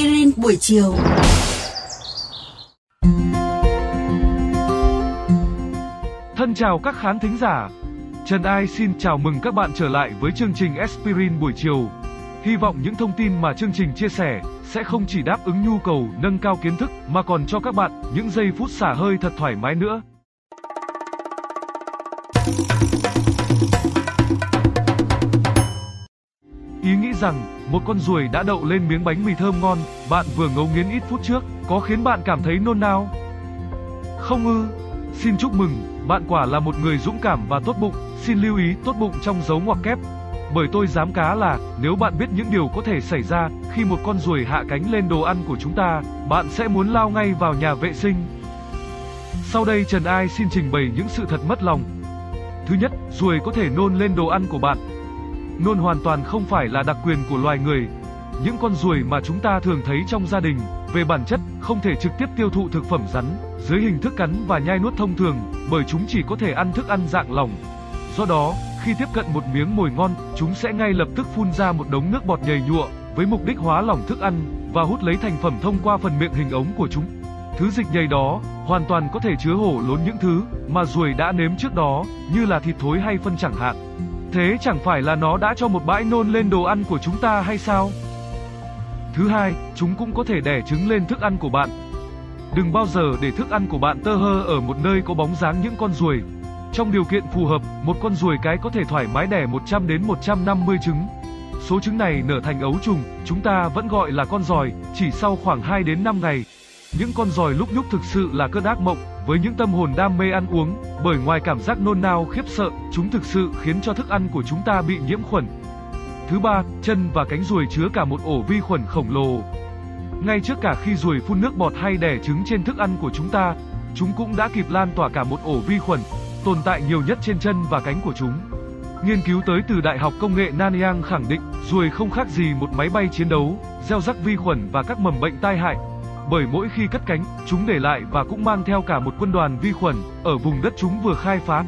aspirin buổi chiều. Thân chào các khán thính giả. Trần Ai xin chào mừng các bạn trở lại với chương trình Aspirin buổi chiều. Hy vọng những thông tin mà chương trình chia sẻ sẽ không chỉ đáp ứng nhu cầu nâng cao kiến thức mà còn cho các bạn những giây phút xả hơi thật thoải mái nữa. Rằng một con ruồi đã đậu lên miếng bánh mì thơm ngon bạn vừa ngấu nghiến ít phút trước có khiến bạn cảm thấy nôn nao? Không ư? Xin chúc mừng, bạn quả là một người dũng cảm và tốt bụng, xin lưu ý tốt bụng trong dấu ngoặc kép. Bởi tôi dám cá là, nếu bạn biết những điều có thể xảy ra khi một con ruồi hạ cánh lên đồ ăn của chúng ta, bạn sẽ muốn lao ngay vào nhà vệ sinh. Sau đây Trần Ai xin trình bày những sự thật mất lòng. Thứ nhất, ruồi có thể nôn lên đồ ăn của bạn. Nôn hoàn toàn không phải là đặc quyền của loài người. Những con ruồi mà chúng ta thường thấy trong gia đình, về bản chất, không thể trực tiếp tiêu thụ thực phẩm rắn, dưới hình thức cắn và nhai nuốt thông thường, bởi chúng chỉ có thể ăn thức ăn dạng lỏng. Do đó, khi tiếp cận một miếng mồi ngon, chúng sẽ ngay lập tức phun ra một đống nước bọt nhầy nhụa, với mục đích hóa lỏng thức ăn, và hút lấy thành phẩm thông qua phần miệng hình ống của chúng. Thứ dịch nhầy đó, hoàn toàn có thể chứa hổ lốn những thứ, mà ruồi đã nếm trước đó, như là thịt thối hay phân chẳng hạn. Thế chẳng phải là nó đã cho một bãi nôn lên đồ ăn của chúng ta hay sao? Thứ hai, chúng cũng có thể đẻ trứng lên thức ăn của bạn. Đừng bao giờ để thức ăn của bạn tơ hơ ở một nơi có bóng dáng những con ruồi. Trong điều kiện phù hợp, một con ruồi cái có thể thoải mái đẻ 100 đến 150 trứng. Số trứng này nở thành ấu trùng, chúng ta vẫn gọi là con giòi, chỉ sau khoảng 2 đến 5 ngày. Những con giòi lúc nhúc thực sự là cơn ác mộng, với những tâm hồn đam mê ăn uống, bởi ngoài cảm giác nôn nao khiếp sợ, chúng thực sự khiến cho thức ăn của chúng ta bị nhiễm khuẩn. Thứ ba, chân và cánh ruồi chứa cả một ổ vi khuẩn khổng lồ. Ngay trước cả khi ruồi phun nước bọt hay đẻ trứng trên thức ăn của chúng ta, chúng cũng đã kịp lan tỏa cả một ổ vi khuẩn, tồn tại nhiều nhất trên chân và cánh của chúng. Nghiên cứu tới từ Đại học Công nghệ Nanyang khẳng định, ruồi không khác gì một máy bay chiến đấu, gieo rắc vi khuẩn và các mầm bệnh tai hại. Bởi mỗi khi cất cánh, chúng để lại và cũng mang theo cả một quân đoàn vi khuẩn ở vùng đất chúng vừa khai phá.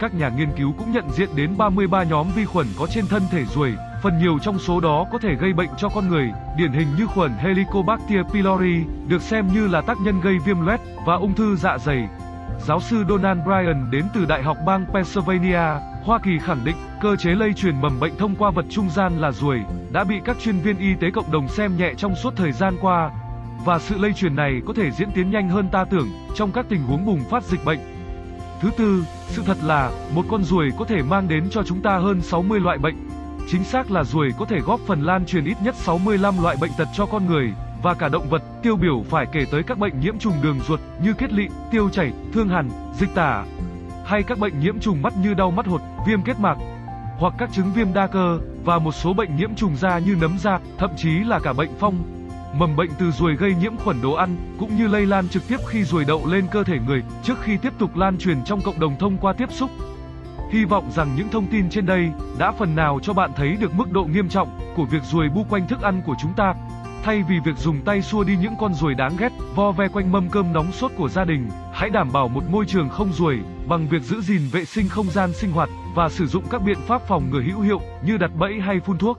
Các nhà nghiên cứu cũng nhận diện đến 33 nhóm vi khuẩn có trên thân thể ruồi, phần nhiều trong số đó có thể gây bệnh cho con người, điển hình như khuẩn Helicobacter pylori, được xem như là tác nhân gây viêm loét và ung thư dạ dày. Giáo sư Donald Bryan đến từ Đại học bang Pennsylvania, Hoa Kỳ khẳng định cơ chế lây truyền mầm bệnh thông qua vật trung gian là ruồi đã bị các chuyên viên y tế cộng đồng xem nhẹ trong suốt thời gian qua. Và sự lây truyền này có thể diễn tiến nhanh hơn ta tưởng trong các tình huống bùng phát dịch bệnh. Thứ tư, sự thật là một con ruồi có thể mang đến cho chúng ta hơn 60 loại bệnh. Chính xác là ruồi có thể góp phần lan truyền ít nhất 65 loại bệnh tật cho con người và cả động vật. Tiêu biểu phải kể tới các bệnh nhiễm trùng đường ruột như kết lị, tiêu chảy, thương hàn, dịch tả, hay các bệnh nhiễm trùng mắt như đau mắt hột, viêm kết mạc, hoặc các chứng viêm đa cơ và một số bệnh nhiễm trùng da như nấm da, thậm chí là cả bệnh phong. Mầm bệnh từ ruồi gây nhiễm khuẩn đồ ăn cũng như lây lan trực tiếp khi ruồi đậu lên cơ thể người trước khi tiếp tục lan truyền trong cộng đồng thông qua tiếp xúc. Hy vọng rằng những thông tin trên đây đã phần nào cho bạn thấy được mức độ nghiêm trọng của việc ruồi bu quanh thức ăn của chúng ta. Thay vì việc dùng tay xua đi những con ruồi đáng ghét, vo ve quanh mâm cơm nóng sốt của gia đình, hãy đảm bảo một môi trường không ruồi bằng việc giữ gìn vệ sinh không gian sinh hoạt và sử dụng các biện pháp phòng ngừa hữu hiệu như đặt bẫy hay phun thuốc.